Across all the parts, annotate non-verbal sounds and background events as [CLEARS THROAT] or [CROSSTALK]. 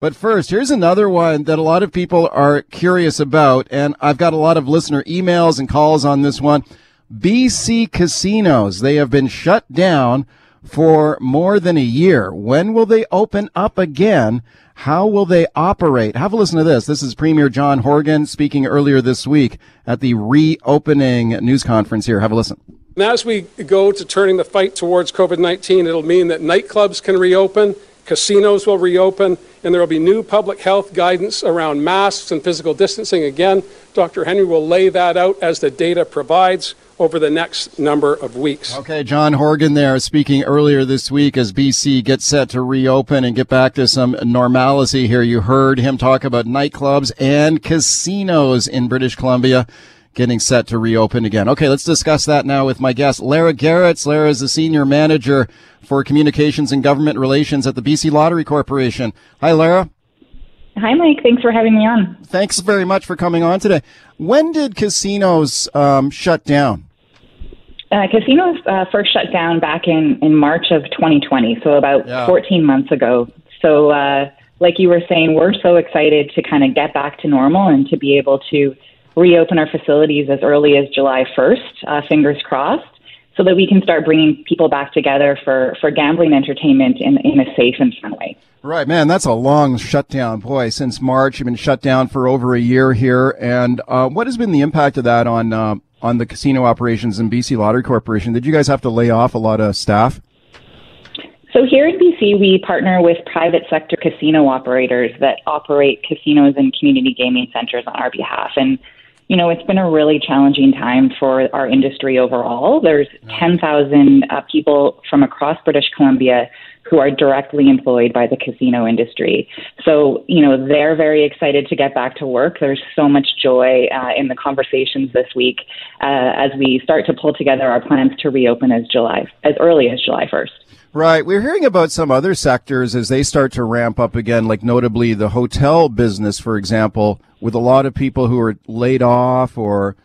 But first, here's another one that a lot of people are curious about, and I've got a lot of listener emails and calls on this one. BC casinos, they have been shut down for more than a year. When will they open up again? How will they operate? Have a listen to this. This is Premier John Horgan speaking earlier this week at the reopening news conference here. Have a listen. And as we go to turning the fight towards COVID 19, it'll mean that nightclubs can reopen, casinos will reopen, and there will be new public health guidance around masks and physical distancing. Again, Dr. Henry will lay that out as the data provides over the next number of weeks. Okay, John Horgan there speaking earlier this week as BC gets set to reopen and get back to some normalcy here. You heard him talk about nightclubs and casinos in British Columbia getting set to reopen again. Okay, let's discuss that now with my guest, Lara Garrett. Lara is the senior manager for communications and government relations at the BC Lottery Corporation. Hi, Lara. Hi, Mike. Thanks for having me on. Thanks very much for coming on today. When did casinos um, shut down? Uh, casinos uh, first shut down back in, in March of 2020, so about yeah. 14 months ago. So, uh, like you were saying, we're so excited to kind of get back to normal and to be able to reopen our facilities as early as July 1st, uh, fingers crossed, so that we can start bringing people back together for, for gambling entertainment in, in a safe and fun way. Right, man, that's a long shutdown. Boy, since March, you've been shut down for over a year here. And uh, what has been the impact of that on uh, on the casino operations in BC Lottery Corporation. Did you guys have to lay off a lot of staff? So here in BC, we partner with private sector casino operators that operate casinos and community gaming centers on our behalf. And, you know, it's been a really challenging time for our industry overall. There's 10,000 uh, people from across British Columbia who are directly employed by the casino industry. So, you know, they're very excited to get back to work. There's so much joy uh, in the conversations this week uh, as we start to pull together our plans to reopen as July, as early as July 1st. Right. We're hearing about some other sectors as they start to ramp up again, like notably the hotel business, for example, with a lot of people who are laid off or,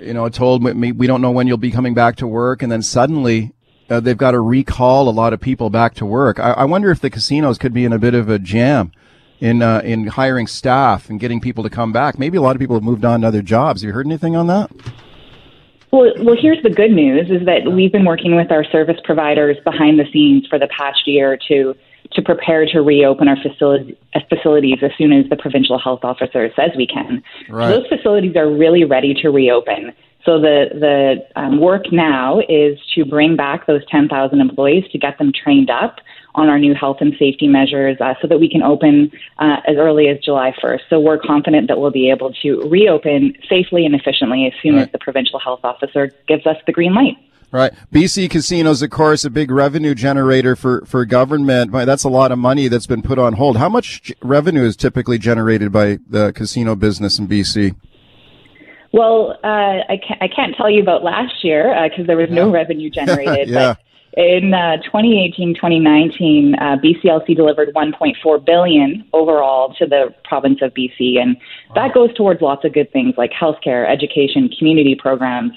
you know, told we don't know when you'll be coming back to work. And then suddenly uh, they've got to recall a lot of people back to work. I, I, wonder if the casinos could be in a bit of a jam in uh, in hiring staff and getting people to come back. Maybe a lot of people have moved on to other jobs. Have you heard anything on that? Well, well, here's the good news: is that we've been working with our service providers behind the scenes for the past year to to prepare to reopen our facility, uh, facilities as soon as the provincial health officer says we can. Right. So those facilities are really ready to reopen. So the the um, work now is to bring back those 10,000 employees to get them trained up on our new health and safety measures uh, so that we can open uh, as early as July 1st. So we're confident that we'll be able to reopen safely and efficiently as soon right. as the provincial health officer gives us the green light. Right. BC casinos, of course, a big revenue generator for, for government. That's a lot of money that's been put on hold. How much revenue is typically generated by the casino business in BC? Well, uh, I, can't, I can't tell you about last year because uh, there was no revenue [LAUGHS] generated. yeah. But in uh, 2018, 2019, uh, BCLC delivered 1.4 billion overall to the province of BC, and that goes towards lots of good things like healthcare, education, community programs.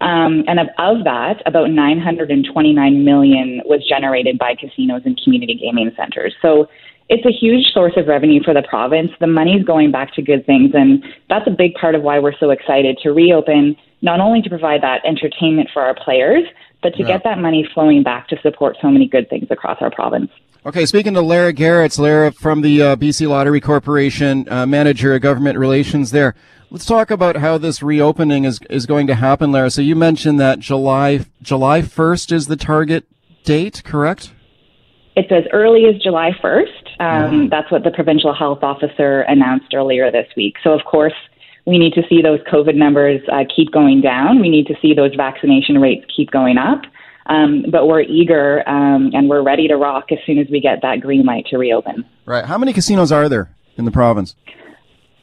Um, and of, of that, about 929 million was generated by casinos and community gaming centers. So it's a huge source of revenue for the province. The money's going back to good things, and that's a big part of why we're so excited to reopen, not only to provide that entertainment for our players, but to yeah. get that money flowing back to support so many good things across our province. Okay, speaking to Lara Garrett, Lara from the uh, BC Lottery Corporation, uh, manager of government relations there. Let's talk about how this reopening is is going to happen, Lara. So you mentioned that July July 1st is the target date, correct? It's as early as July 1st. Um, mm-hmm. That's what the provincial health officer announced earlier this week. So, of course, we need to see those COVID numbers uh, keep going down. We need to see those vaccination rates keep going up. Um, but we're eager um, and we're ready to rock as soon as we get that green light to reopen. Right. How many casinos are there in the province?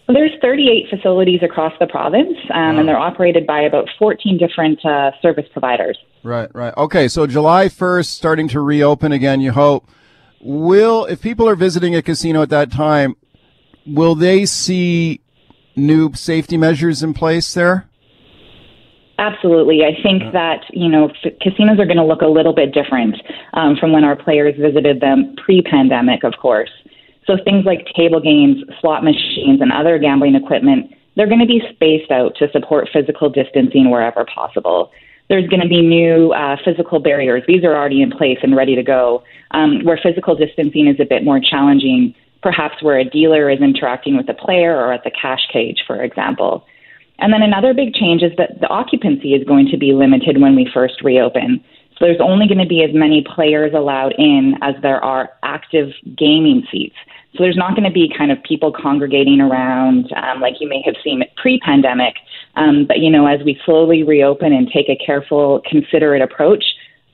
There's 38 facilities across the province, um, wow. and they're operated by about 14 different uh, service providers. Right, right. Okay, so July 1st, starting to reopen again, you hope. Will, if people are visiting a casino at that time, will they see new safety measures in place there? Absolutely. I think that, you know, f- casinos are going to look a little bit different um, from when our players visited them pre pandemic, of course. So things like table games, slot machines, and other gambling equipment, they're going to be spaced out to support physical distancing wherever possible. There's going to be new uh, physical barriers. These are already in place and ready to go, um, where physical distancing is a bit more challenging, perhaps where a dealer is interacting with a player or at the cash cage, for example. And then another big change is that the occupancy is going to be limited when we first reopen. So there's only going to be as many players allowed in as there are active gaming seats. So there's not going to be kind of people congregating around um, like you may have seen pre-pandemic. Um, but you know, as we slowly reopen and take a careful, considerate approach,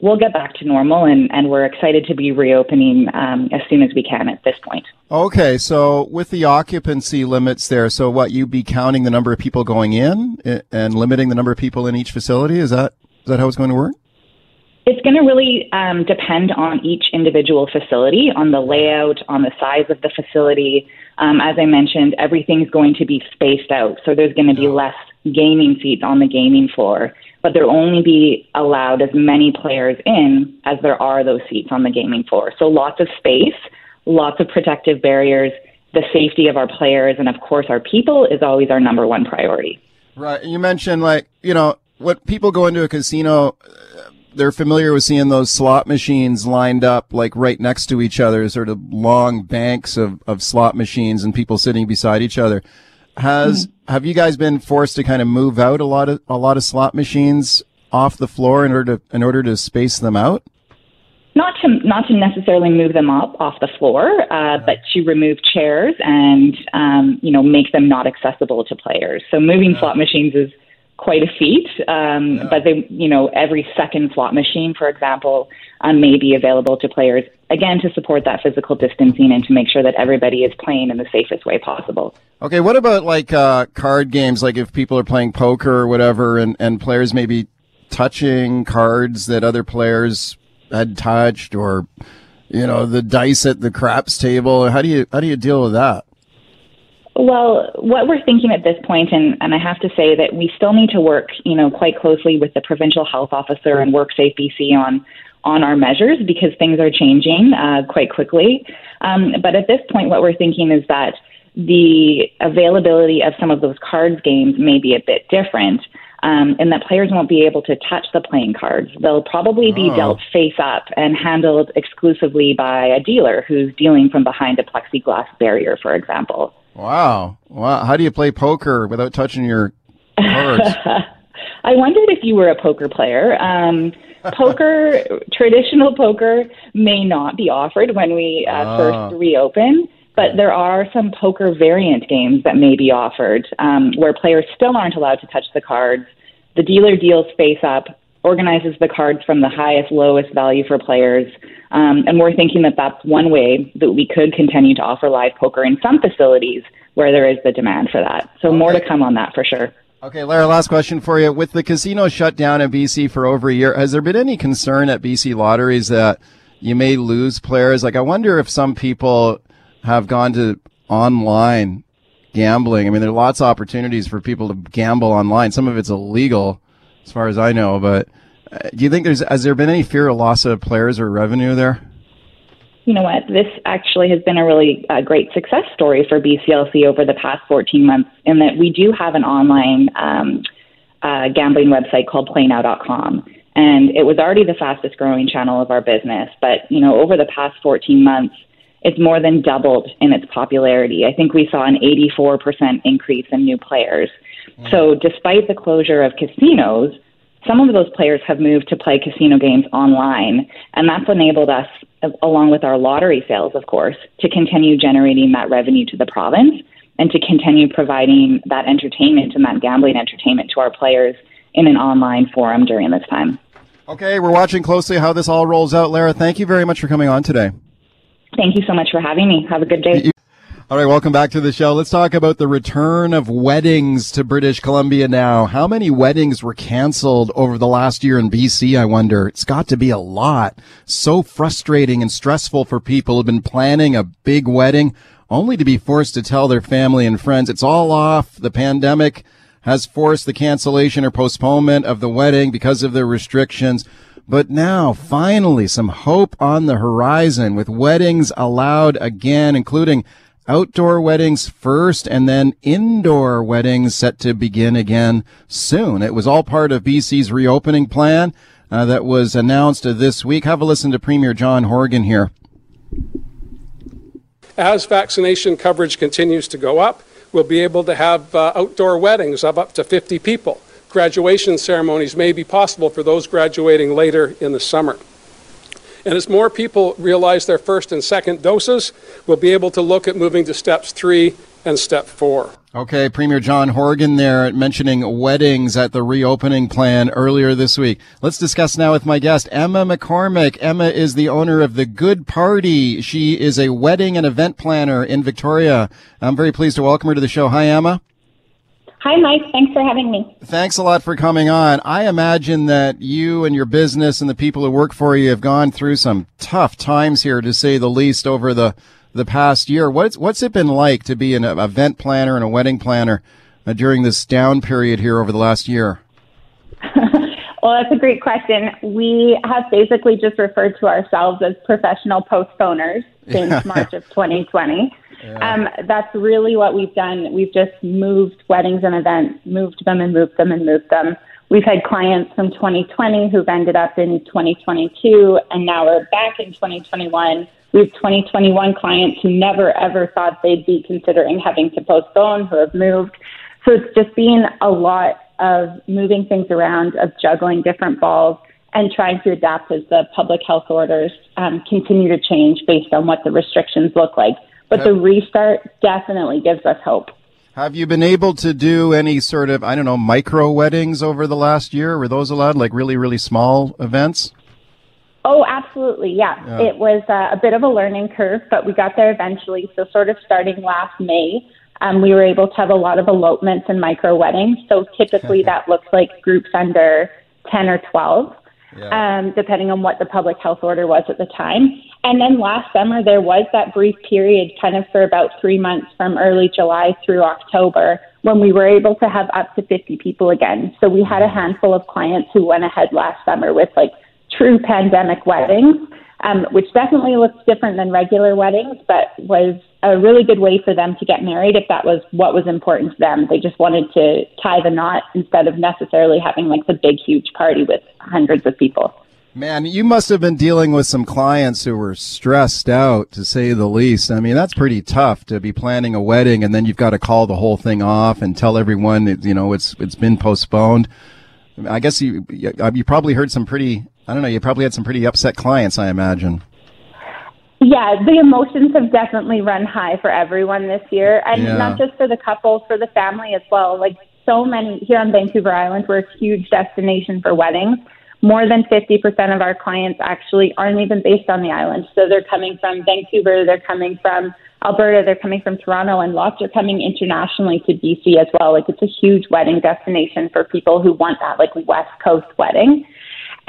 we'll get back to normal, and, and we're excited to be reopening um, as soon as we can at this point. Okay, so with the occupancy limits there, so what you'd be counting the number of people going in and limiting the number of people in each facility? Is that is that how it's going to work? It's going to really um, depend on each individual facility, on the layout, on the size of the facility. Um, as I mentioned, everything's going to be spaced out, so there's going to be less gaming seats on the gaming floor, but there'll only be allowed as many players in as there are those seats on the gaming floor. So lots of space, lots of protective barriers. The safety of our players and, of course, our people is always our number one priority. Right. You mentioned, like, you know, what people go into a casino they're familiar with seeing those slot machines lined up like right next to each other, sort of long banks of, of slot machines and people sitting beside each other. Has mm-hmm. have you guys been forced to kind of move out a lot of a lot of slot machines off the floor in order to in order to space them out? Not to not to necessarily move them up off the floor, uh, but to remove chairs and um, you know make them not accessible to players. So moving slot machines is quite a feat. Um, yeah. But they, you know, every second slot machine, for example, um, may be available to players again to support that physical distancing and to make sure that everybody is playing in the safest way possible. Okay, what about like uh, card games? Like if people are playing poker or whatever, and and players may be touching cards that other players had touched, or you know, the dice at the craps table. How do you how do you deal with that? Well, what we're thinking at this point, and, and I have to say that we still need to work, you know, quite closely with the provincial health officer and WorkSafe BC on on our measures because things are changing uh, quite quickly. Um, but at this point, what we're thinking is that the availability of some of those cards games may be a bit different. Um, and that players won't be able to touch the playing cards. They'll probably be oh. dealt face up and handled exclusively by a dealer who's dealing from behind a plexiglass barrier, for example. Wow. Wow. How do you play poker without touching your cards? [LAUGHS] I wondered if you were a poker player. Um, [LAUGHS] poker, traditional poker, may not be offered when we uh, ah. first reopen, but there are some poker variant games that may be offered um, where players still aren't allowed to touch the cards. The dealer deals face up, organizes the cards from the highest, lowest value for players. Um, and we're thinking that that's one way that we could continue to offer live poker in some facilities where there is the demand for that. So more to come on that for sure. Okay, Lara, last question for you. With the casino shut down in BC for over a year, has there been any concern at BC Lotteries that you may lose players? Like, I wonder if some people have gone to online gambling. I mean, there are lots of opportunities for people to gamble online. Some of it's illegal, as far as I know, but uh, do you think there's has there been any fear of loss of players or revenue there? You know what? This actually has been a really uh, great success story for BCLC over the past 14 months, in that we do have an online um, uh, gambling website called PlayNow.com, and it was already the fastest growing channel of our business. But you know, over the past 14 months, it's more than doubled in its popularity. I think we saw an 84% increase in new players. Mm. So, despite the closure of casinos, some of those players have moved to play casino games online, and that's enabled us, along with our lottery sales, of course, to continue generating that revenue to the province and to continue providing that entertainment and that gambling entertainment to our players in an online forum during this time. Okay, we're watching closely how this all rolls out. Lara, thank you very much for coming on today. Thank you so much for having me. Have a good day. All right, welcome back to the show. Let's talk about the return of weddings to British Columbia now. How many weddings were canceled over the last year in BC, I wonder? It's got to be a lot. So frustrating and stressful for people who've been planning a big wedding only to be forced to tell their family and friends it's all off. The pandemic has forced the cancellation or postponement of the wedding because of the restrictions. But now, finally, some hope on the horizon with weddings allowed again, including outdoor weddings first and then indoor weddings set to begin again soon. It was all part of BC's reopening plan uh, that was announced this week. Have a listen to Premier John Horgan here. As vaccination coverage continues to go up, we'll be able to have uh, outdoor weddings of up to 50 people. Graduation ceremonies may be possible for those graduating later in the summer. And as more people realize their first and second doses, we'll be able to look at moving to steps three and step four. Okay, Premier John Horgan there mentioning weddings at the reopening plan earlier this week. Let's discuss now with my guest, Emma McCormick. Emma is the owner of The Good Party. She is a wedding and event planner in Victoria. I'm very pleased to welcome her to the show. Hi, Emma. Hi, Mike. Thanks for having me. Thanks a lot for coming on. I imagine that you and your business and the people who work for you have gone through some tough times here, to say the least, over the the past year. What's what's it been like to be an event planner and a wedding planner uh, during this down period here over the last year? [LAUGHS] well, that's a great question. We have basically just referred to ourselves as professional postponers since March of 2020. Yeah. Um, that's really what we've done. We've just moved weddings and events, moved them and moved them and moved them. We've had clients from 2020 who've ended up in 2022, and now we're back in 2021. We have 2021 clients who never ever thought they'd be considering having to postpone, who have moved. So it's just been a lot of moving things around, of juggling different balls, and trying to adapt as the public health orders um, continue to change based on what the restrictions look like. But the restart definitely gives us hope. Have you been able to do any sort of, I don't know, micro weddings over the last year? Were those allowed, like really, really small events? Oh, absolutely. Yeah. yeah. It was uh, a bit of a learning curve, but we got there eventually. So, sort of starting last May, um, we were able to have a lot of elopements and micro weddings. So, typically [LAUGHS] that looks like groups under 10 or 12 yeah. um, depending on what the public health order was at the time. And then last summer, there was that brief period, kind of for about three months from early July through October, when we were able to have up to 50 people again. So we had a handful of clients who went ahead last summer with like true pandemic weddings, um, which definitely looks different than regular weddings, but was a really good way for them to get married if that was what was important to them. They just wanted to tie the knot instead of necessarily having like the big, huge party with hundreds of people. Man, you must have been dealing with some clients who were stressed out, to say the least. I mean, that's pretty tough to be planning a wedding and then you've got to call the whole thing off and tell everyone that, you know, it's it's been postponed. I guess you you probably heard some pretty I don't know, you probably had some pretty upset clients, I imagine. Yeah, the emotions have definitely run high for everyone this year, and yeah. not just for the couple, for the family as well. Like so many here on Vancouver Island, we're a huge destination for weddings. More than 50% of our clients actually aren't even based on the island. So they're coming from Vancouver, they're coming from Alberta, they're coming from Toronto, and lots are coming internationally to BC as well. Like it's a huge wedding destination for people who want that like West Coast wedding.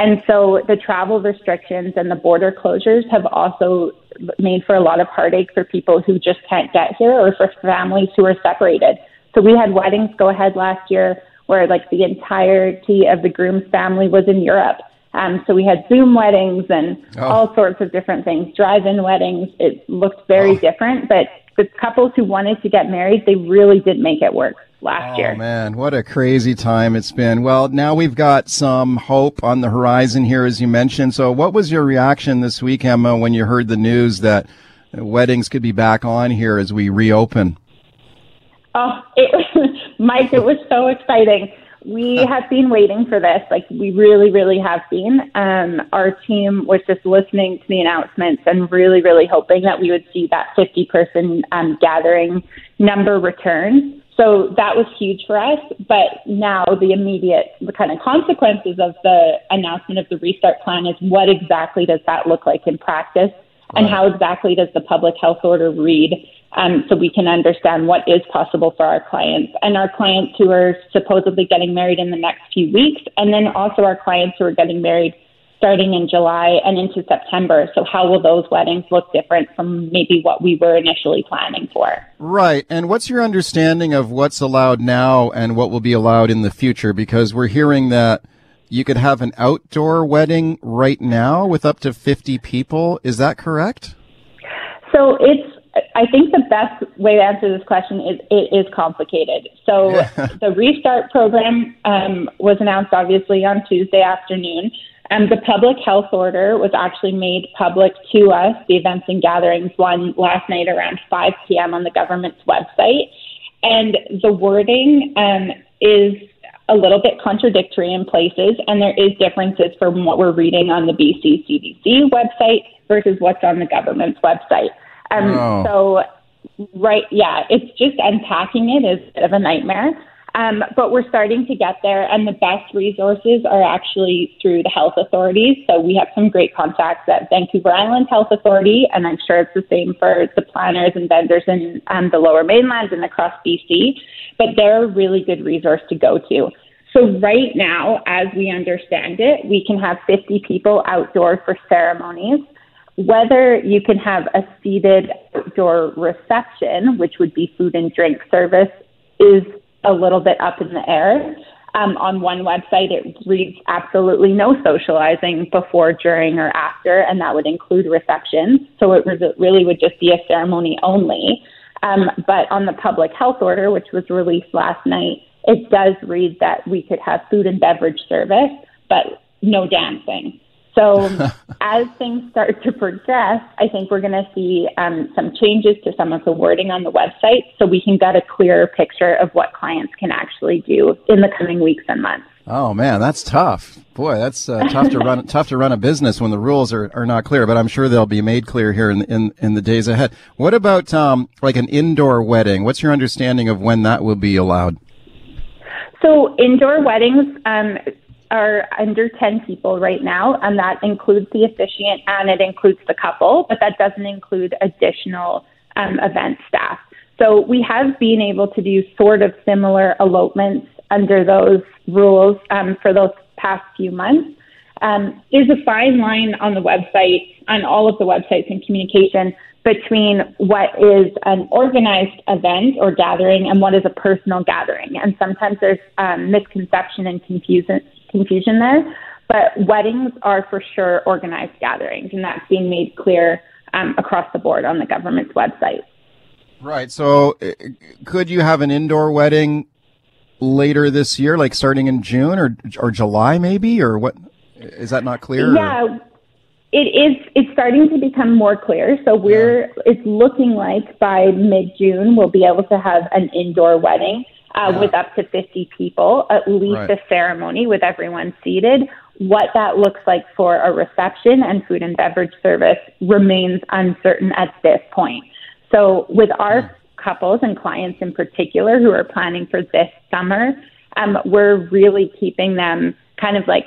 And so the travel restrictions and the border closures have also made for a lot of heartache for people who just can't get here or for families who are separated. So we had weddings go ahead last year where like the entirety of the groom's family was in Europe. Um, so we had Zoom weddings and oh. all sorts of different things, drive-in weddings. It looked very oh. different, but the couples who wanted to get married, they really did make it work last oh, year. man, what a crazy time it's been. Well, now we've got some hope on the horizon here, as you mentioned. So, what was your reaction this week, Emma, when you heard the news that weddings could be back on here as we reopen? Oh, it, [LAUGHS] Mike, it was so exciting. We have been waiting for this. Like, we really, really have been. Um, our team was just listening to the announcements and really, really hoping that we would see that 50 person um, gathering number return. So that was huge for us. But now the immediate the kind of consequences of the announcement of the restart plan is what exactly does that look like in practice? And how exactly does the public health order read um, so we can understand what is possible for our clients and our clients who are supposedly getting married in the next few weeks, and then also our clients who are getting married starting in July and into September. So, how will those weddings look different from maybe what we were initially planning for? Right. And what's your understanding of what's allowed now and what will be allowed in the future? Because we're hearing that you could have an outdoor wedding right now with up to 50 people. Is that correct? So it's I think the best way to answer this question is it is complicated. So [LAUGHS] the restart program um, was announced obviously on Tuesday afternoon. And the public health order was actually made public to us, the events and gatherings one last night around 5 p.m. on the government's website. And the wording um, is a little bit contradictory in places, and there is differences from what we're reading on the BC CDC website versus what's on the government's website. Um, oh. So, right, yeah, it's just unpacking it is a bit of a nightmare. Um, but we're starting to get there, and the best resources are actually through the health authorities. So we have some great contacts at Vancouver Island Health Authority, and I'm sure it's the same for the planners and vendors in um, the Lower Mainland and across BC. But they're a really good resource to go to. So right now, as we understand it, we can have 50 people outdoors for ceremonies. Whether you can have a seated outdoor reception, which would be food and drink service, is a little bit up in the air. Um, on one website, it reads absolutely no socializing before, during, or after, and that would include receptions. So it re- really would just be a ceremony only. Um, but on the public health order, which was released last night, it does read that we could have food and beverage service, but no dancing. So [LAUGHS] as things start to progress, I think we're going to see um, some changes to some of the wording on the website so we can get a clearer picture of what clients can actually do in the coming weeks and months. Oh man, that's tough. Boy, that's uh, tough to run. tough to run a business when the rules are, are not clear. But I'm sure they'll be made clear here in in, in the days ahead. What about um, like an indoor wedding? What's your understanding of when that will be allowed? So indoor weddings, um, are under 10 people right now, and that includes the officiant and it includes the couple, but that doesn't include additional um, event staff. So we have been able to do sort of similar elopements under those rules um, for those past few months. Um, there's a fine line on the website, on all of the websites and communication between what is an organized event or gathering and what is a personal gathering. And sometimes there's um, misconception and confusion, confusion there. But weddings are for sure organized gatherings, and that's being made clear um, across the board on the government's website. Right. So, uh, could you have an indoor wedding later this year, like starting in June or or July, maybe, or what? Is that not clear? Yeah. Or? It is. It's starting to become more clear. So we're. Yeah. It's looking like by mid June we'll be able to have an indoor wedding uh, yeah. with up to 50 people, at least right. a ceremony with everyone seated. What that looks like for a reception and food and beverage service remains uncertain at this point. So, with our yeah. couples and clients in particular who are planning for this summer, um, we're really keeping them kind of like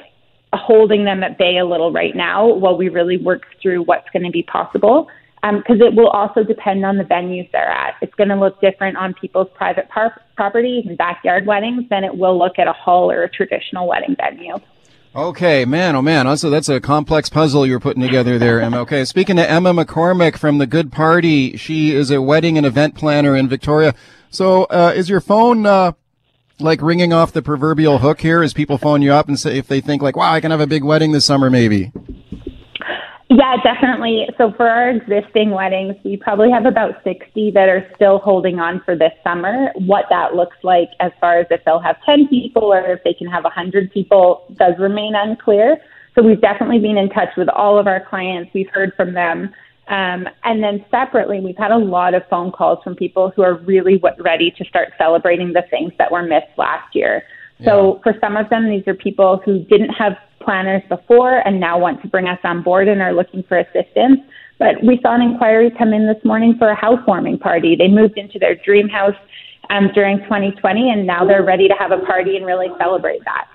holding them at bay a little right now while we really work through what's going to be possible because um, it will also depend on the venues they're at. It's going to look different on people's private par- properties and backyard weddings than it will look at a hall or a traditional wedding venue. Okay, man, oh man. Also, that's a complex puzzle you're putting together there, Emma. Okay, speaking to Emma McCormick from the Good Party, she is a wedding and event planner in Victoria. So, uh, is your phone, uh, like ringing off the proverbial hook here as people phone you up and say if they think like, wow, I can have a big wedding this summer, maybe? Yeah, definitely. So for our existing weddings, we probably have about 60 that are still holding on for this summer. What that looks like as far as if they'll have 10 people or if they can have 100 people does remain unclear. So we've definitely been in touch with all of our clients. We've heard from them. Um, and then separately, we've had a lot of phone calls from people who are really ready to start celebrating the things that were missed last year. So for some of them, these are people who didn't have planners before and now want to bring us on board and are looking for assistance. But we saw an inquiry come in this morning for a housewarming party. They moved into their dream house um, during 2020 and now they're ready to have a party and really celebrate that.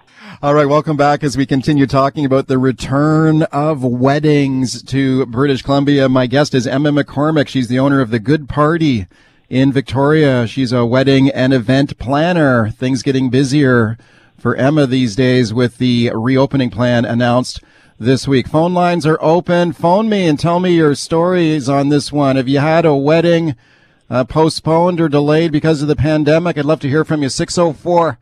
All right, welcome back as we continue talking about the return of weddings to British Columbia. My guest is Emma McCormick. She's the owner of the Good Party in Victoria. She's a wedding and event planner. Things getting busier for Emma these days with the reopening plan announced this week. Phone lines are open. Phone me and tell me your stories on this one. Have you had a wedding uh, postponed or delayed because of the pandemic? I'd love to hear from you. 604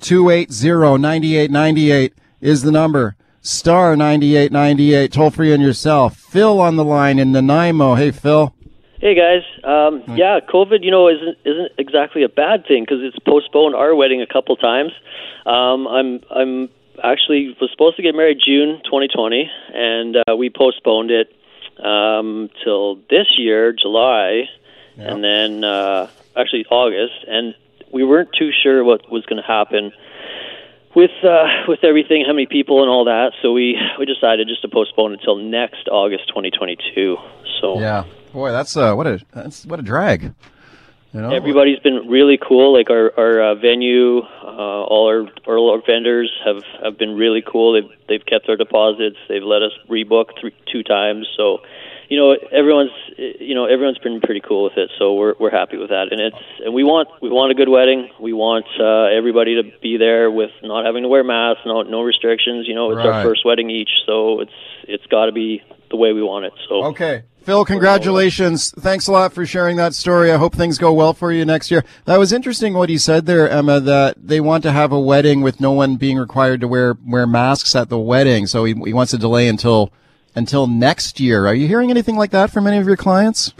280 9898 is the number. Star 9898, toll free on yourself. Phil on the line in Nanaimo. Hey, Phil. Hey guys, um, yeah, COVID, you know, isn't isn't exactly a bad thing because it's postponed our wedding a couple times. Um, I'm I'm actually was supposed to get married June 2020, and uh, we postponed it um, till this year, July, and then uh, actually August, and we weren't too sure what was going to happen with uh, with everything, how many people and all that. So we we decided just to postpone until next August 2022. So yeah, boy, that's uh, what a that's what a drag. You know? Everybody's been really cool. Like our our uh, venue, uh, all our all our vendors have have been really cool. They've they've kept their deposits. They've let us rebook three, two times. So, you know, everyone's you know everyone's been pretty cool with it. So we're we're happy with that. And it's and we want we want a good wedding. We want uh, everybody to be there with not having to wear masks, no no restrictions. You know, it's right. our first wedding each, so it's it's got to be the way we want it. So okay. Phil, congratulations. Thanks a lot for sharing that story. I hope things go well for you next year. That was interesting what he said there, Emma, that they want to have a wedding with no one being required to wear, wear masks at the wedding. So he, he wants to delay until, until next year. Are you hearing anything like that from any of your clients?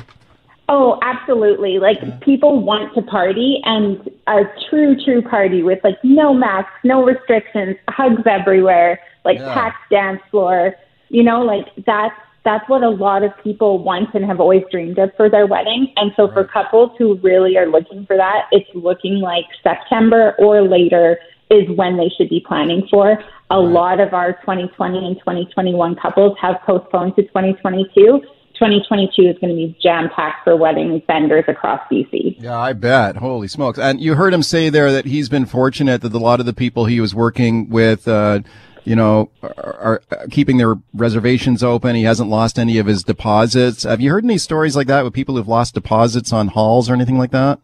Oh, absolutely. Like people want to party and a true, true party with like no masks, no restrictions, hugs everywhere, like yeah. packed dance floor. You know, like that's that's what a lot of people want and have always dreamed of for their wedding. And so for couples who really are looking for that, it's looking like September or later is when they should be planning for. A lot of our 2020 and 2021 couples have postponed to 2022. 2022 is going to be jam packed for wedding vendors across BC. Yeah, I bet. Holy smokes. And you heard him say there that he's been fortunate that a lot of the people he was working with, uh, you know, are, are, keeping their reservations open. He hasn't lost any of his deposits. Have you heard any stories like that with people who've lost deposits on halls or anything like that?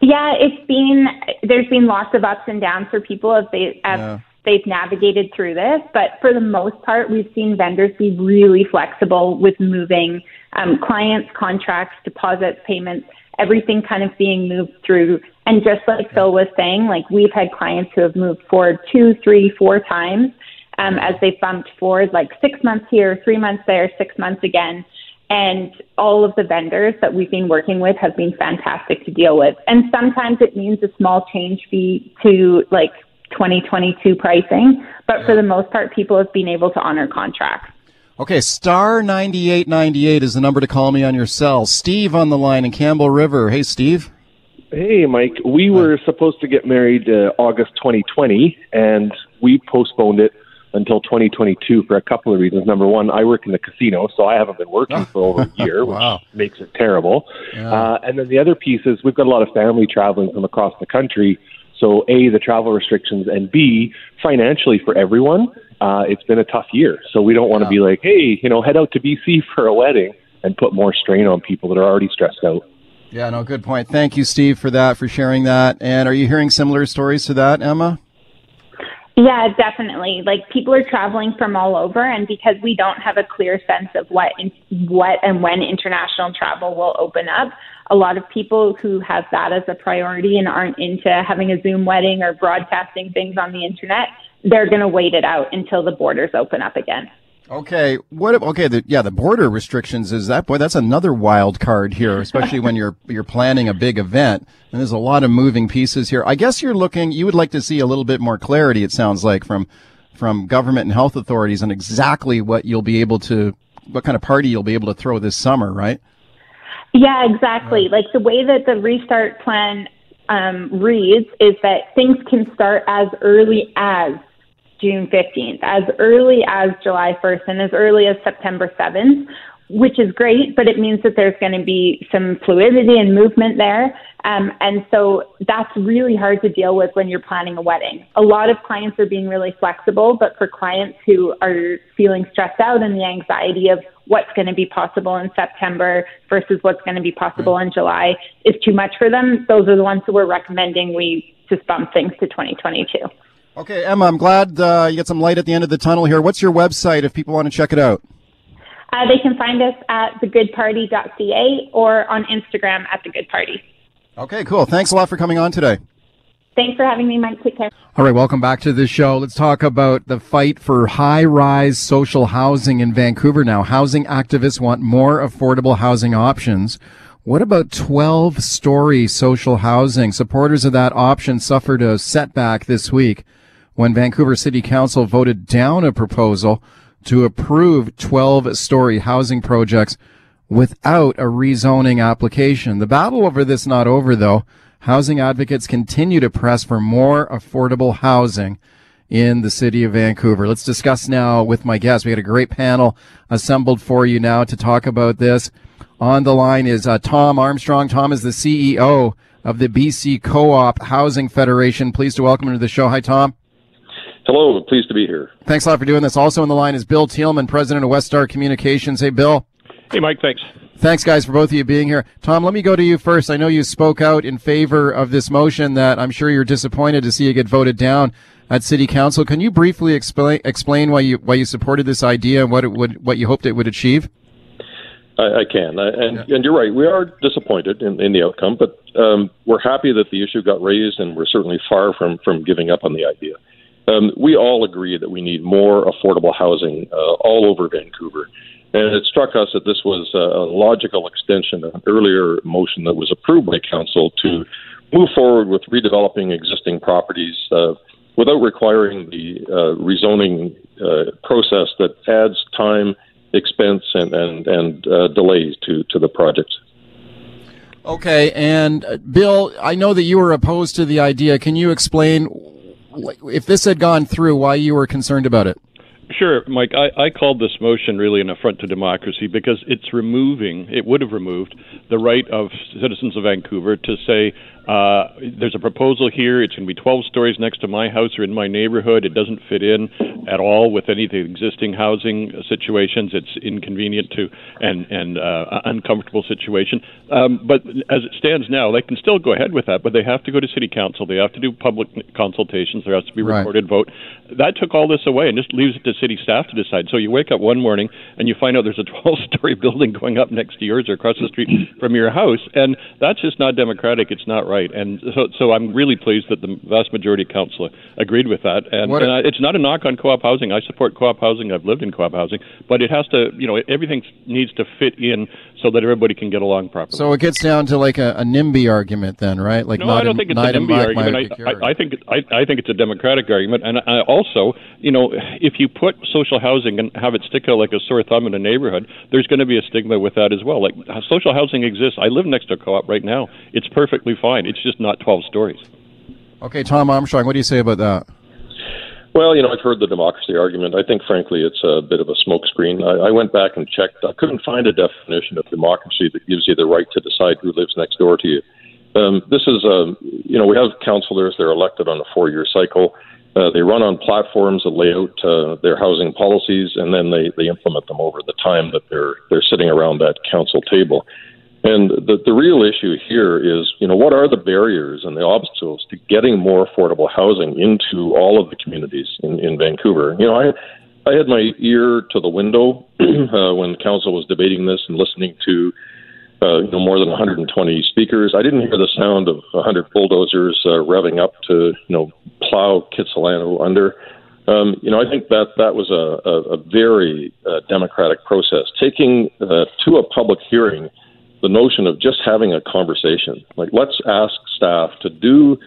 Yeah, it's been there's been lots of ups and downs for people as they as yeah. they've navigated through this. But for the most part, we've seen vendors be really flexible with moving um, clients, contracts, deposits, payments, everything kind of being moved through and just like Phil was saying, like we've had clients who have moved forward two, three, four times um, as they bumped forward, like six months here, three months there, six months again. And all of the vendors that we've been working with have been fantastic to deal with. And sometimes it means a small change fee to like 2022 pricing, but for the most part, people have been able to honor contracts. Okay, star 9898 is the number to call me on your cell. Steve on the line in Campbell River. Hey, Steve. Hey, Mike. We were supposed to get married uh, August 2020, and we postponed it until 2022 for a couple of reasons. Number one, I work in the casino, so I haven't been working for over a [LAUGHS] year, wow. which makes it terrible. Yeah. Uh, and then the other piece is we've got a lot of family traveling from across the country. So, A, the travel restrictions, and B, financially for everyone, uh, it's been a tough year. So we don't want to yeah. be like, hey, you know, head out to BC [LAUGHS] for a wedding and put more strain on people that are already stressed out. Yeah, no, good point. Thank you, Steve, for that, for sharing that. And are you hearing similar stories to that, Emma? Yeah, definitely. Like people are traveling from all over, and because we don't have a clear sense of what in, what and when international travel will open up, a lot of people who have that as a priority and aren't into having a Zoom wedding or broadcasting things on the internet, they're going to wait it out until the borders open up again. Okay, what? Okay, the, yeah, the border restrictions is that boy. That's another wild card here, especially when you're you're planning a big event, and there's a lot of moving pieces here. I guess you're looking. You would like to see a little bit more clarity. It sounds like from from government and health authorities on exactly what you'll be able to, what kind of party you'll be able to throw this summer, right? Yeah, exactly. Like the way that the restart plan um, reads is that things can start as early as June 15th, as early as July 1st, and as early as September 7th, which is great, but it means that there's going to be some fluidity and movement there. Um, and so that's really hard to deal with when you're planning a wedding. A lot of clients are being really flexible, but for clients who are feeling stressed out and the anxiety of what's going to be possible in September versus what's going to be possible in July is too much for them, those are the ones who we're recommending we just bump things to 2022. Okay, Emma, I'm glad uh, you get some light at the end of the tunnel here. What's your website if people want to check it out? Uh, they can find us at thegoodparty.ca or on Instagram at thegoodparty. Okay, cool. Thanks a lot for coming on today. Thanks for having me, Mike. Take care. All right, welcome back to the show. Let's talk about the fight for high rise social housing in Vancouver now. Housing activists want more affordable housing options. What about 12 story social housing? Supporters of that option suffered a setback this week when Vancouver City Council voted down a proposal to approve 12 story housing projects without a rezoning application. The battle over this not over though. Housing advocates continue to press for more affordable housing in the city of Vancouver. Let's discuss now with my guests. We had a great panel assembled for you now to talk about this. On the line is uh, Tom Armstrong. Tom is the CEO of the BC Co-op Housing Federation. Pleased to welcome him to the show. Hi, Tom. Hello, pleased to be here. Thanks a lot for doing this. Also on the line is Bill Tieleman, president of West Star Communications. Hey, Bill. Hey, Mike. Thanks. Thanks, guys, for both of you being here. Tom, let me go to you first. I know you spoke out in favor of this motion that I'm sure you're disappointed to see it get voted down at City Council. Can you briefly explain explain why you why you supported this idea and what it would what you hoped it would achieve? I, I can, I, and yeah. and you're right. We are disappointed in, in the outcome, but um, we're happy that the issue got raised, and we're certainly far from from giving up on the idea. Um, we all agree that we need more affordable housing uh, all over Vancouver. And it struck us that this was a logical extension of an earlier motion that was approved by Council to move forward with redeveloping existing properties uh, without requiring the uh, rezoning uh, process that adds time, expense, and, and, and uh, delays to, to the project. Okay, and uh, Bill, I know that you were opposed to the idea. Can you explain if this had gone through, why you were concerned about it? Sure, Mike. I, I called this motion really an affront to democracy because it's removing, it would have removed the right of citizens of Vancouver to say, uh, there's a proposal here. It's going to be 12 stories next to my house or in my neighborhood. It doesn't fit in at all with any of the existing housing situations. It's inconvenient to and and uh, uncomfortable situation. Um, but as it stands now, they can still go ahead with that, but they have to go to city council. They have to do public consultations. There has to be right. recorded vote. That took all this away and just leaves it to city staff to decide. So you wake up one morning and you find out there's a [LAUGHS] 12-story building going up next to yours or across the street from your house, and that's just not democratic. It's not right. And so, so I'm really pleased that the vast majority of council agreed with that. And, and I, it's not a knock on co-op housing. I support co-op housing. I've lived in co-op housing, but it has to, you know, everything needs to fit in so that everybody can get along properly. So it gets down to like a, a NIMBY argument, then, right? Like no, I don't think it's a NIMBY argument. I, I, I, think I, I think it's a democratic argument, and I also, you know, if you put social housing and have it stick out like a sore thumb in a neighborhood, there's going to be a stigma with that as well. Like social housing exists. I live next to a co-op right now. It's perfectly fine. It's just not 12 stories. Okay, Tom Armstrong, what do you say about that? Well, you know, I've heard the democracy argument. I think, frankly, it's a bit of a smokescreen. I, I went back and checked. I couldn't find a definition of democracy that gives you the right to decide who lives next door to you. Um, this is, um, you know, we have councillors. They're elected on a four-year cycle. Uh, they run on platforms that lay out uh, their housing policies, and then they, they implement them over the time that they're they're sitting around that council table. And the, the real issue here is, you know, what are the barriers and the obstacles to getting more affordable housing into all of the communities in, in Vancouver? You know, I, I had my ear to the window [CLEARS THROAT] uh, when the council was debating this and listening to, uh, you know, more than 120 speakers. I didn't hear the sound of 100 bulldozers uh, revving up to, you know, plow Kitsilano under. Um, you know, I think that that was a, a, a very uh, democratic process. Taking uh, to a public hearing the notion of just having a conversation. Like, let's ask staff to do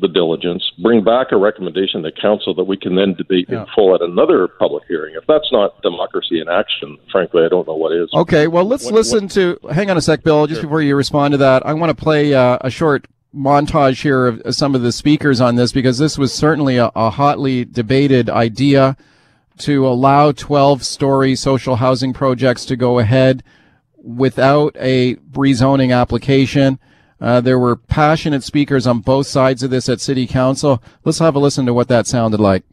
the diligence, bring back a recommendation to council that we can then debate yeah. in full at another public hearing. If that's not democracy in action, frankly, I don't know what is. Okay, well, let's what, listen what, to. Hang on a sec, Bill. Just sure. before you respond to that, I want to play uh, a short montage here of some of the speakers on this because this was certainly a, a hotly debated idea to allow 12 story social housing projects to go ahead without a rezoning application. Uh, there were passionate speakers on both sides of this at City Council. Let's have a listen to what that sounded like.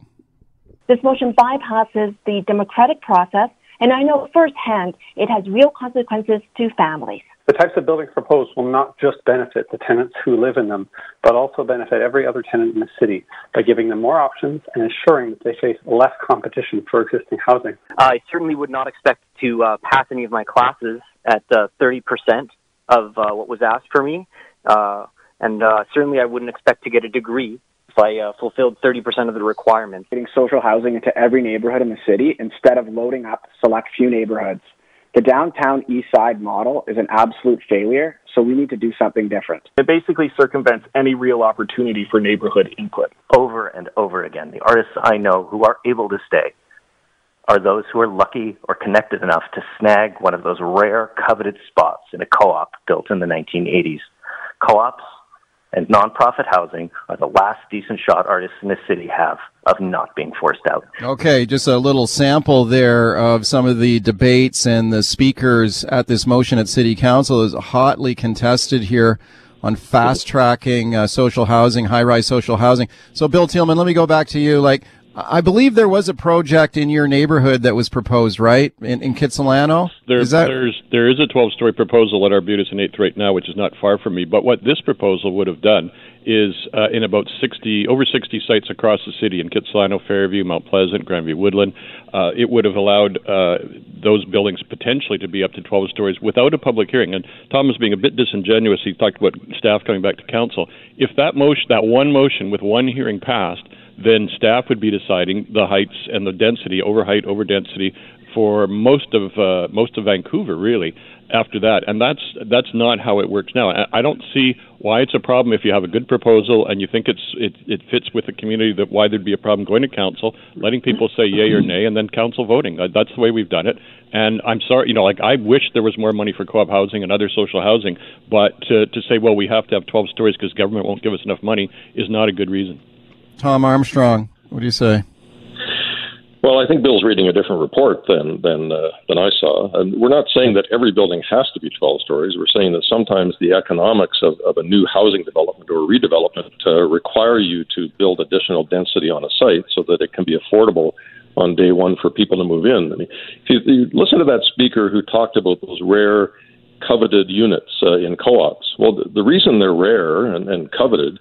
This motion bypasses the democratic process, and I know firsthand it has real consequences to families. The types of buildings proposed will not just benefit the tenants who live in them, but also benefit every other tenant in the city by giving them more options and ensuring that they face less competition for existing housing. I certainly would not expect to uh, pass any of my classes at uh, 30% of uh, what was asked for me. Uh, And uh, certainly, I wouldn't expect to get a degree if I uh, fulfilled 30% of the requirements. Getting social housing into every neighborhood in the city instead of loading up select few neighborhoods. The downtown east side model is an absolute failure, so we need to do something different. It basically circumvents any real opportunity for neighborhood input. Over and over again, the artists I know who are able to stay are those who are lucky or connected enough to snag one of those rare coveted spots in a co-op built in the 1980s. Co-ops and nonprofit housing are the last decent shot artists in the city have of not being forced out. Okay, just a little sample there of some of the debates and the speakers at this motion at City Council is hotly contested here on fast tracking uh, social housing, high rise social housing. So, Bill Tieleman, let me go back to you. Like, I believe there was a project in your neighborhood that was proposed, right, in, in Kitsilano? There, is that... There's there is a 12-story proposal at Arbutus and 8th right now, which is not far from me. But what this proposal would have done is uh, in about 60 over 60 sites across the city in Kitsilano, Fairview, Mount Pleasant, Grandview Woodland, uh, it would have allowed uh, those buildings potentially to be up to 12 stories without a public hearing. And Tom was being a bit disingenuous. He talked about staff coming back to council. If that motion, that one motion with one hearing passed then staff would be deciding the heights and the density, over height, over density, for most of uh, most of Vancouver, really. After that, and that's that's not how it works now. I don't see why it's a problem if you have a good proposal and you think it's it, it fits with the community. That why there'd be a problem going to council, letting people say yay or nay, and then council voting. That's the way we've done it. And I'm sorry, you know, like I wish there was more money for co-op housing and other social housing, but to to say well we have to have 12 stories because government won't give us enough money is not a good reason. Tom Armstrong, what do you say? Well, I think Bill's reading a different report than than uh, than I saw. And we're not saying that every building has to be 12 stories. We're saying that sometimes the economics of, of a new housing development or redevelopment uh, require you to build additional density on a site so that it can be affordable on day one for people to move in. I mean, if you, you listen to that speaker who talked about those rare, coveted units uh, in co-ops. Well, the, the reason they're rare and, and coveted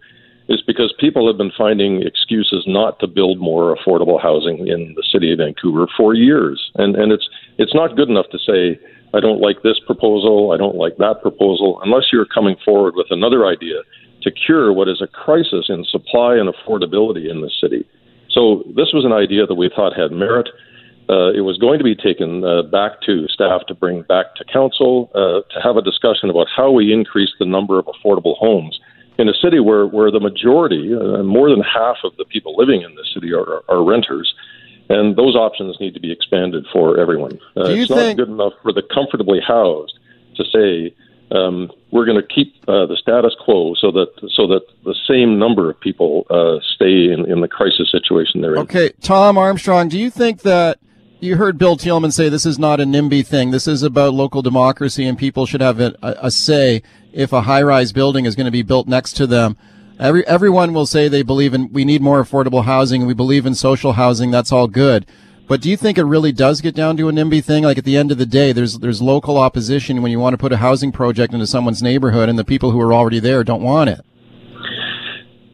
is because people have been finding excuses not to build more affordable housing in the city of Vancouver for years. And and it's it's not good enough to say I don't like this proposal, I don't like that proposal unless you're coming forward with another idea to cure what is a crisis in supply and affordability in the city. So this was an idea that we thought had merit. Uh, it was going to be taken uh, back to staff to bring back to council uh, to have a discussion about how we increase the number of affordable homes in a city where, where the majority, uh, more than half of the people living in the city are, are renters, and those options need to be expanded for everyone. Uh, it's think- not good enough for the comfortably housed to say um, we're going to keep uh, the status quo so that so that the same number of people uh, stay in, in the crisis situation they're in. Okay, Tom Armstrong, do you think that you heard Bill Tieleman say this is not a NIMBY thing. This is about local democracy, and people should have a, a say if a high-rise building is going to be built next to them. Every everyone will say they believe in we need more affordable housing. We believe in social housing. That's all good. But do you think it really does get down to a NIMBY thing? Like at the end of the day, there's there's local opposition when you want to put a housing project into someone's neighborhood, and the people who are already there don't want it.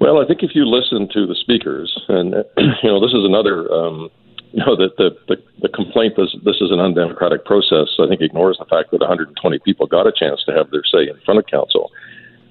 Well, I think if you listen to the speakers, and [CLEARS THROAT] you know, this is another um, know, that the, the, the complaint is this is an undemocratic process, I think ignores the fact that 120 people got a chance to have their say in front of council.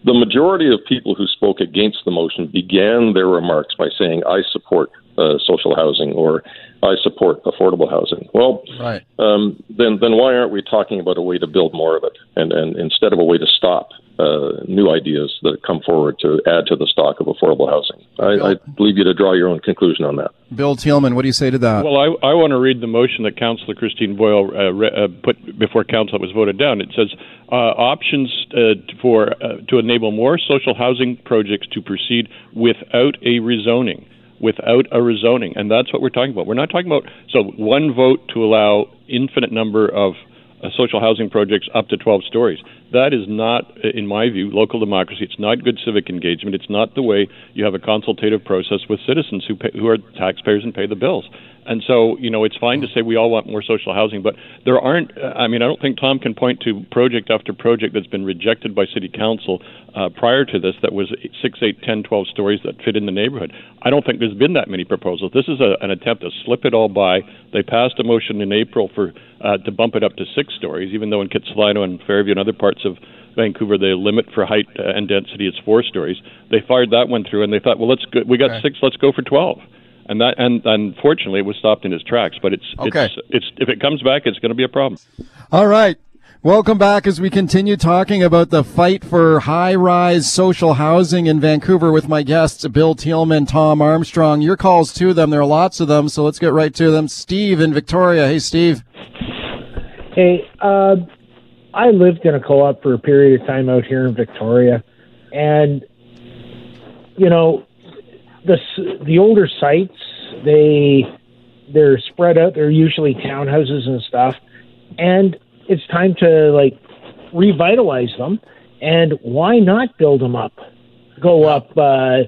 The majority of people who spoke against the motion began their remarks by saying, I support uh, social housing or I support affordable housing. Well, right. um, then then why aren't we talking about a way to build more of it, and and instead of a way to stop uh, new ideas that come forward to add to the stock of affordable housing. I, I leave you to draw your own conclusion on that. Bill Tieleman, what do you say to that? Well, I, I want to read the motion that Councillor Christine Boyle uh, re, uh, put before Council was voted down. It says uh, options uh, for uh, to enable more social housing projects to proceed without a rezoning without a rezoning, and that's what we're talking about. We're not talking about so one vote to allow infinite number of uh, social housing projects up to 12 stories. That is not, in my view, local democracy. It's not good civic engagement. It's not the way you have a consultative process with citizens who, pay, who are taxpayers and pay the bills. And so, you know, it's fine to say we all want more social housing, but there aren't, I mean, I don't think Tom can point to project after project that's been rejected by city council uh, prior to this that was 6, 8, 10, 12 stories that fit in the neighborhood. I don't think there's been that many proposals. This is a, an attempt to slip it all by. They passed a motion in April for uh, to bump it up to six stories, even though in Kitsilano and Fairview and other parts of Vancouver, the limit for height uh, and density is four stories. They fired that one through, and they thought, well, let's go, we got okay. six, let's go for twelve. And that, and unfortunately, it was stopped in its tracks. But it's, okay. it's, it's if it comes back, it's going to be a problem. All right. Welcome back as we continue talking about the fight for high rise social housing in Vancouver with my guests, Bill Tieleman, Tom Armstrong. Your calls to them. There are lots of them, so let's get right to them. Steve in Victoria. Hey, Steve. Hey, uh, I lived in a co op for a period of time out here in Victoria, and, you know, the, the older sites, they, they're spread out. They're usually townhouses and stuff. And it's time to like revitalize them. And why not build them up? Go up, uh,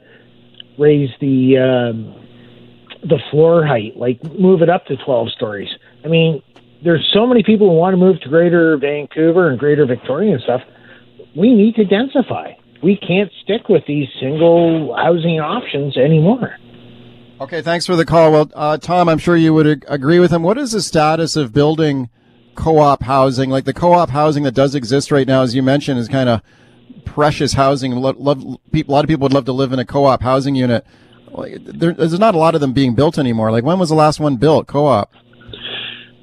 raise the um, the floor height, like move it up to twelve stories. I mean, there's so many people who want to move to Greater Vancouver and Greater Victoria and stuff. We need to densify. We can't stick with these single housing options anymore. Okay, thanks for the call. Well, uh, Tom, I'm sure you would agree with him. What is the status of building? co-op housing, like the co-op housing that does exist right now, as you mentioned, is kind of precious housing. Love, a lot of people would love to live in a co-op housing unit. There, there's not a lot of them being built anymore. Like when was the last one built? Co-op.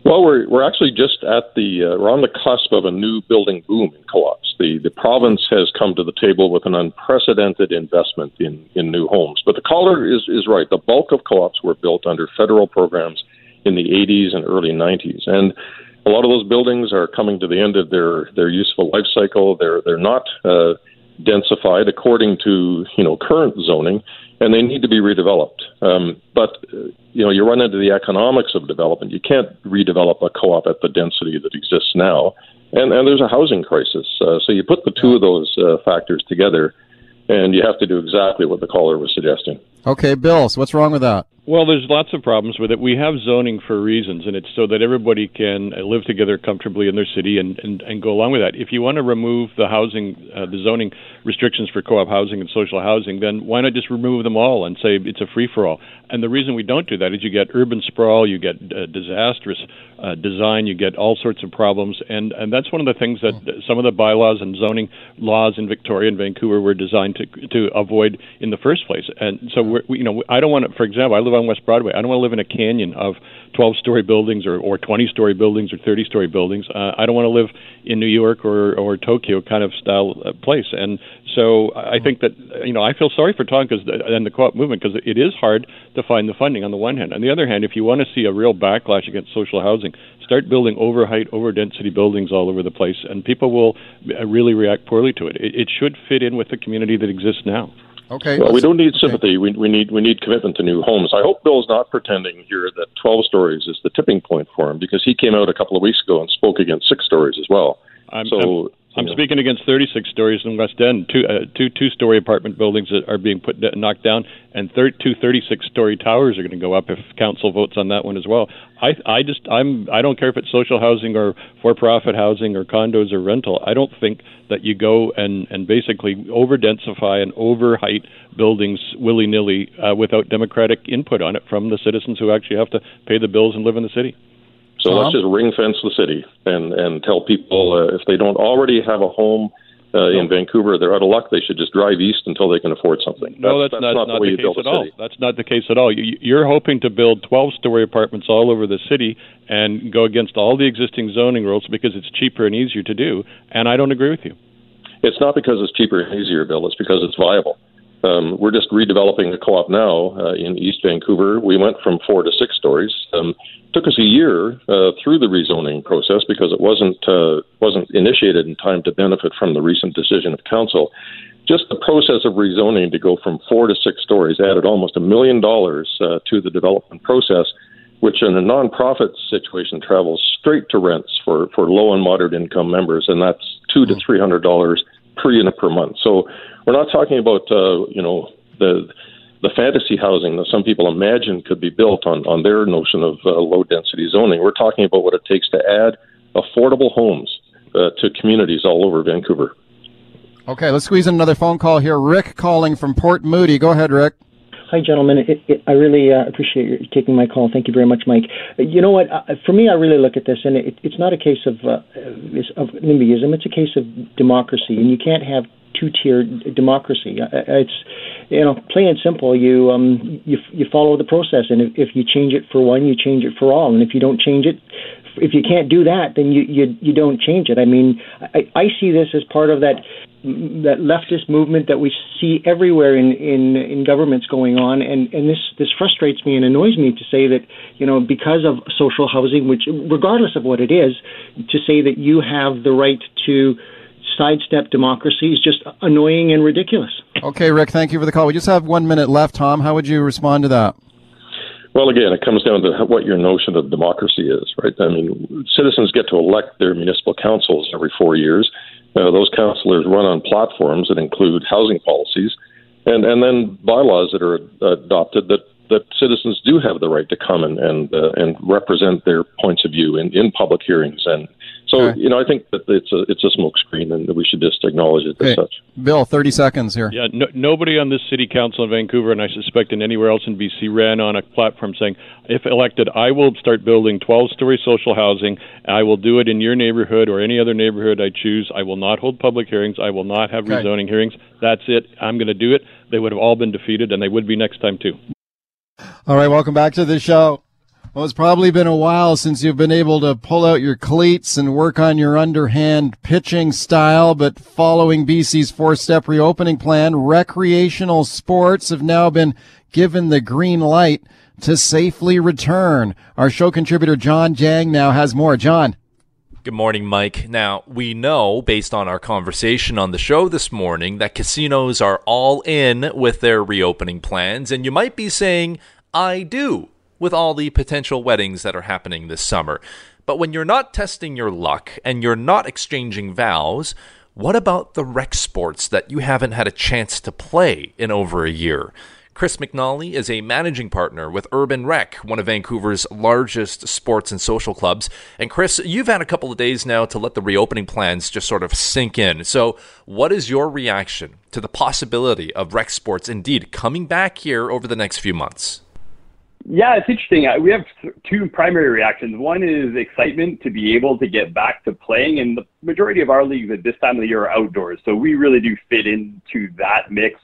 Well, we're we're actually just at the uh, we're on the cusp of a new building boom in co-ops. The the province has come to the table with an unprecedented investment in in new homes. But the caller is is right. The bulk of co-ops were built under federal programs in the 80s and early 90s, and a lot of those buildings are coming to the end of their their useful life cycle. They're they're not uh, densified according to you know current zoning, and they need to be redeveloped. Um, but uh, you know you run into the economics of development. You can't redevelop a co-op at the density that exists now, and and there's a housing crisis. Uh, so you put the two of those uh, factors together, and you have to do exactly what the caller was suggesting. Okay, Bill. So what's wrong with that? Well, there's lots of problems with it. We have zoning for reasons, and it's so that everybody can live together comfortably in their city and, and, and go along with that. If you want to remove the housing, uh, the zoning restrictions for co-op housing and social housing, then why not just remove them all and say it's a free-for-all? And the reason we don't do that is you get urban sprawl, you get uh, disastrous uh, design, you get all sorts of problems, and and that's one of the things that some of the bylaws and zoning laws in Victoria and Vancouver were designed to to avoid in the first place. And so we're, we, you know, I don't want to, for example, I live on West Broadway. I don't want to live in a canyon of 12 story buildings or, or 20 story buildings or 30 story buildings. Uh, I don't want to live in New York or, or Tokyo kind of style uh, place. And so I think that, you know, I feel sorry for cause, and the co op movement because it is hard to find the funding on the one hand. On the other hand, if you want to see a real backlash against social housing, start building over height, over density buildings all over the place, and people will uh, really react poorly to it. It, it should fit in with the community that exists now. Okay. Well, we don't need sympathy. Okay. We, we need we need commitment to new homes. I hope Bill's not pretending here that 12 stories is the tipping point for him because he came out a couple of weeks ago and spoke against six stories as well. I'm, so. I'm, I'm speaking against 36 stories in West End, two uh, two two-story apartment buildings that are being put knocked down, and thir- two 36-story towers are going to go up if council votes on that one as well. I I just I'm I don't care if it's social housing or for-profit housing or condos or rental. I don't think that you go and and basically over-densify and over-height buildings willy-nilly uh, without democratic input on it from the citizens who actually have to pay the bills and live in the city. So uh-huh. let's just ring fence the city and and tell people uh, if they don't already have a home uh, in Vancouver, they're out of luck. They should just drive east until they can afford something. no, that's, that's not, not, not the, the case at all. That's not the case at all. You're hoping to build 12-story apartments all over the city and go against all the existing zoning rules because it's cheaper and easier to do. And I don't agree with you. It's not because it's cheaper and easier, Bill. It's because it's viable. Um, we're just redeveloping a co-op now uh, in East Vancouver. We went from four to six stories. Um, took us a year uh, through the rezoning process because it wasn't uh, wasn't initiated in time to benefit from the recent decision of council. Just the process of rezoning to go from four to six stories added almost a million dollars uh, to the development process, which in a nonprofit situation travels straight to rents for, for low and moderate income members, and that's two to three hundred dollars per unit per month. So we're not talking about uh, you know the the fantasy housing that some people imagine could be built on, on their notion of uh, low density zoning. We're talking about what it takes to add affordable homes uh, to communities all over Vancouver. Okay, let's squeeze in another phone call here. Rick calling from Port Moody. Go ahead, Rick. Hi, gentlemen. It, it, I really uh, appreciate you taking my call. Thank you very much, Mike. You know what? Uh, for me, I really look at this, and it, it's not a case of, uh, of NIMBYism. It's a case of democracy, and you can't have two-tier democracy. Uh, uh, it's you know plain and simple. You um you you follow the process, and if, if you change it for one, you change it for all, and if you don't change it, if you can't do that, then you you you don't change it. I mean, I, I see this as part of that that leftist movement that we see everywhere in, in, in governments going on, and, and this, this frustrates me and annoys me to say that, you know, because of social housing, which, regardless of what it is, to say that you have the right to sidestep democracy is just annoying and ridiculous. Okay, Rick, thank you for the call. We just have one minute left. Tom, how would you respond to that? Well, again, it comes down to what your notion of democracy is, right? I mean, citizens get to elect their municipal councils every four years uh, those councillors run on platforms that include housing policies and, and then bylaws that are adopted that, that citizens do have the right to come and, and, uh, and represent their points of view in, in public hearings and so okay. you know, I think that it's a it's a smokescreen, and we should just acknowledge it as such. Bill, thirty seconds here. Yeah, no, nobody on this city council in Vancouver, and I suspect in anywhere else in BC, ran on a platform saying, "If elected, I will start building twelve-story social housing. I will do it in your neighborhood or any other neighborhood I choose. I will not hold public hearings. I will not have okay. rezoning hearings. That's it. I'm going to do it." They would have all been defeated, and they would be next time too. All right, welcome back to the show. Well, it's probably been a while since you've been able to pull out your cleats and work on your underhand pitching style, but following BC's four step reopening plan, recreational sports have now been given the green light to safely return. Our show contributor John Jang now has more. John. Good morning, Mike. Now, we know, based on our conversation on the show this morning, that casinos are all in with their reopening plans, and you might be saying, I do with all the potential weddings that are happening this summer. But when you're not testing your luck and you're not exchanging vows, what about the rec sports that you haven't had a chance to play in over a year? Chris McNally is a managing partner with Urban Rec, one of Vancouver's largest sports and social clubs. And Chris, you've had a couple of days now to let the reopening plans just sort of sink in. So, what is your reaction to the possibility of rec sports indeed coming back here over the next few months? Yeah, it's interesting. Uh, we have two primary reactions. One is excitement to be able to get back to playing, and the majority of our leagues at this time of the year are outdoors, so we really do fit into that mix: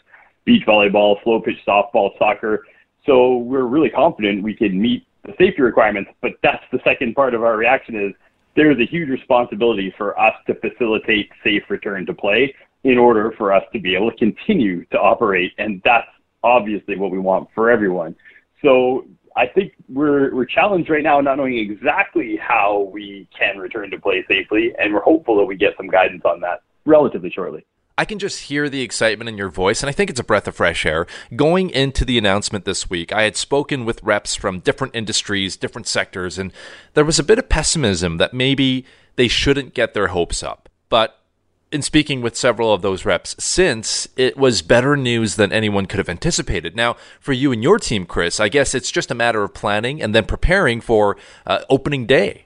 beach volleyball, slow pitch softball, soccer. So we're really confident we can meet the safety requirements. But that's the second part of our reaction is there is a huge responsibility for us to facilitate safe return to play in order for us to be able to continue to operate, and that's obviously what we want for everyone. So I think we're we're challenged right now, not knowing exactly how we can return to play safely, and we're hopeful that we get some guidance on that relatively shortly. I can just hear the excitement in your voice, and I think it's a breath of fresh air. Going into the announcement this week, I had spoken with reps from different industries, different sectors, and there was a bit of pessimism that maybe they shouldn't get their hopes up. But in speaking with several of those reps since, it was better news than anyone could have anticipated. Now, for you and your team, Chris, I guess it's just a matter of planning and then preparing for uh, opening day.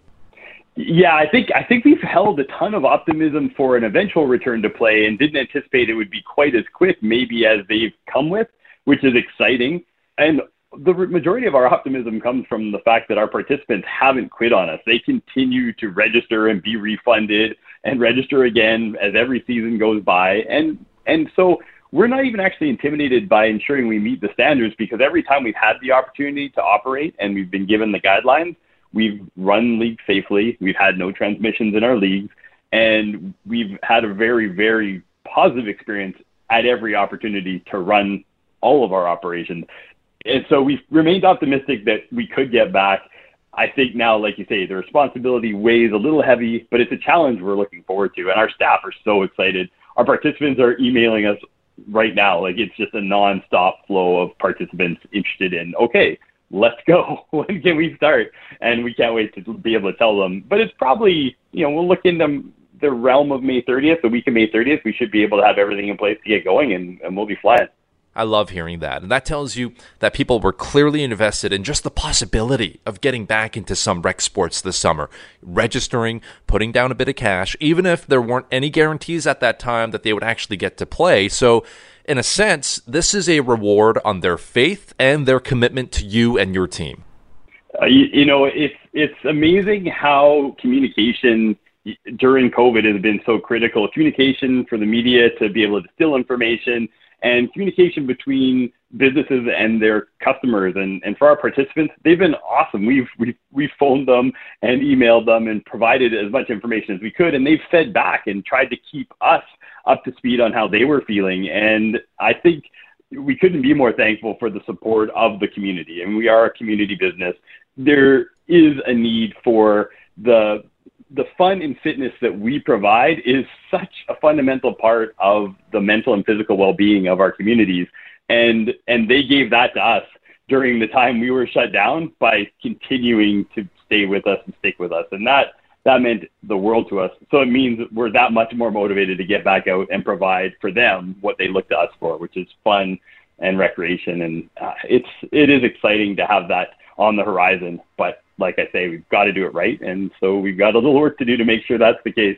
Yeah, I think I think we've held a ton of optimism for an eventual return to play and didn't anticipate it would be quite as quick, maybe as they've come with, which is exciting. And the majority of our optimism comes from the fact that our participants haven't quit on us. They continue to register and be refunded and register again as every season goes by. And and so we're not even actually intimidated by ensuring we meet the standards because every time we've had the opportunity to operate and we've been given the guidelines, we've run leagues safely. We've had no transmissions in our leagues, and we've had a very, very positive experience at every opportunity to run all of our operations. And so we've remained optimistic that we could get back. I think now, like you say, the responsibility weighs a little heavy, but it's a challenge we're looking forward to. And our staff are so excited. Our participants are emailing us right now. Like it's just a nonstop flow of participants interested in, okay, let's go. [LAUGHS] when can we start? And we can't wait to be able to tell them. But it's probably, you know, we'll look into the realm of May 30th, the week of May 30th. We should be able to have everything in place to get going and, and we'll be flying. I love hearing that. And that tells you that people were clearly invested in just the possibility of getting back into some rec sports this summer, registering, putting down a bit of cash, even if there weren't any guarantees at that time that they would actually get to play. So in a sense, this is a reward on their faith and their commitment to you and your team. Uh, you, you know, it's it's amazing how communication during COVID has been so critical. Communication for the media to be able to distill information and communication between businesses and their customers and, and for our participants they've been awesome. We've, we've we've phoned them and emailed them and provided as much information as we could and they've fed back and tried to keep us up to speed on how they were feeling. And i think we couldn't be more thankful for the support of the community. And we are a community business. There is a need for the the fun and fitness that we provide is such a fundamental part of the mental and physical well-being of our communities. And and they gave that to us during the time we were shut down by continuing to stay with us and stick with us. And that that meant the world to us. So it means we're that much more motivated to get back out and provide for them what they look to us for which is fun and recreation. And uh, it's it is exciting to have that on the horizon but like I say, we've got to do it right. And so we've got a little work to do to make sure that's the case.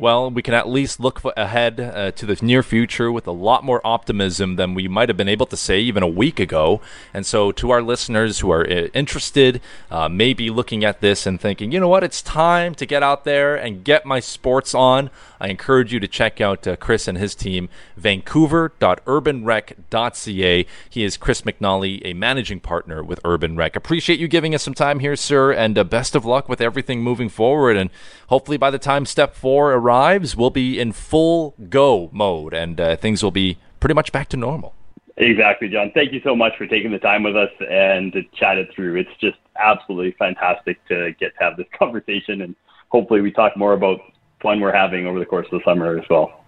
Well, we can at least look ahead uh, to the near future with a lot more optimism than we might have been able to say even a week ago. And so, to our listeners who are uh, interested, uh, maybe looking at this and thinking, you know what, it's time to get out there and get my sports on, I encourage you to check out uh, Chris and his team, vancouver.urbanrec.ca. He is Chris McNally, a managing partner with Urban Rec. Appreciate you giving us some time here, sir, and uh, best of luck with everything moving forward. And hopefully, by the time step four arrives, arrives, we'll be in full go mode and uh, things will be pretty much back to normal. Exactly, John. Thank you so much for taking the time with us and to chat it through. It's just absolutely fantastic to get to have this [LAUGHS] conversation, and hopefully, we talk more about fun we're having over the course of the summer as well.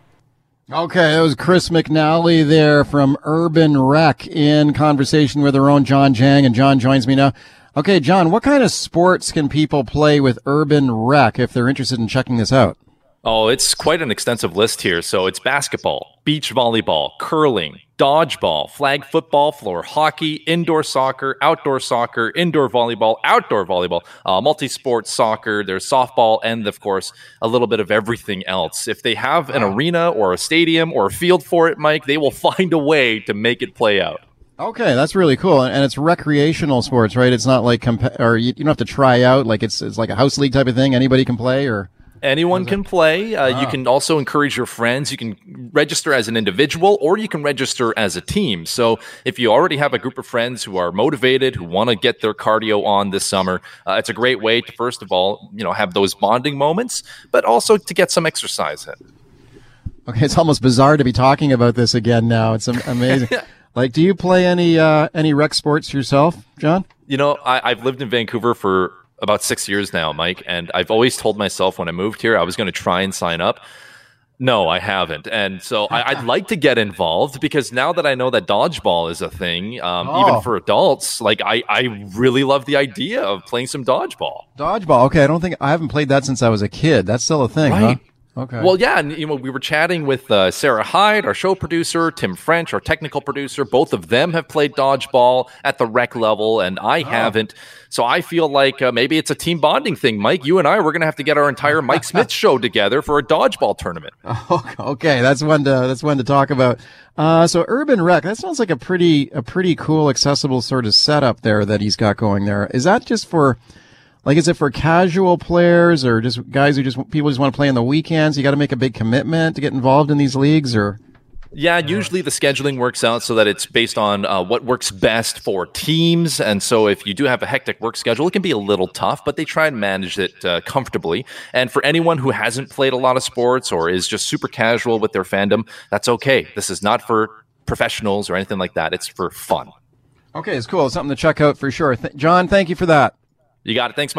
Okay, that was Chris McNally there from Urban Rec in conversation with our own John Jang, and John joins me now. Okay, John, what kind of sports can people play with Urban Rec if they're interested in checking this out? Oh, it's quite an extensive list here. So it's basketball, beach volleyball, curling, dodgeball, flag football, floor hockey, indoor soccer, outdoor soccer, indoor volleyball, outdoor volleyball, uh, multi sport soccer, there's softball, and of course, a little bit of everything else. If they have an arena or a stadium or a field for it, Mike, they will [LAUGHS] find a way to make it play out. Okay, that's really cool, and it's recreational sports, right? It's not like comp- or you, you don't have to try out like it's it's like a house league type of thing. Anybody can play, or Anyone can play. Uh, wow. You can also encourage your friends. You can register as an individual or you can register as a team. So if you already have a group of friends who are motivated, who want to get their cardio on this summer, uh, it's a great way to, first of all, you know, have those bonding moments, but also to get some exercise in. Okay, it's almost bizarre to be talking about this again now. It's amazing. [LAUGHS] like, do you play any uh, any rec sports yourself, John? You know, I, I've lived in Vancouver for about six years now, Mike, and I've always told myself when I moved here I was going to try and sign up. No, I haven't, and so I, would like to get involved because now that I know that dodgeball is a thing, um, oh. even for adults, like I, I really love the idea of playing some dodgeball. Dodgeball, okay. I don't think I haven't played that since I was a kid. That's still a thing, right? Huh? Okay. Well, yeah, and you know, we were chatting with uh, Sarah Hyde, our show producer, Tim French, our technical producer. Both of them have played dodgeball at the rec level, and I oh. haven't. So I feel like uh, maybe it's a team bonding thing. Mike, you and I, we're going to have to get our entire Mike [LAUGHS] Smith show together for a dodgeball tournament. [LAUGHS] okay, that's one to that's one to talk about. Uh, so Urban Rec, that sounds like a pretty a pretty cool, accessible sort of setup there that he's got going there. Is that just for like, is it for casual players or just guys who just people just want to play on the weekends? You got to make a big commitment to get involved in these leagues, or yeah, usually the scheduling works out so that it's based on uh, what works best for teams. And so if you do have a hectic work schedule, it can be a little tough, but they try and manage it uh, comfortably. And for anyone who hasn't played a lot of sports or is just super casual with their fandom, that's okay. This is not for professionals or anything like that. It's for fun. Okay, it's cool. It's something to check out for sure. Th- John, thank you for that. You got it. Thanks, Mike.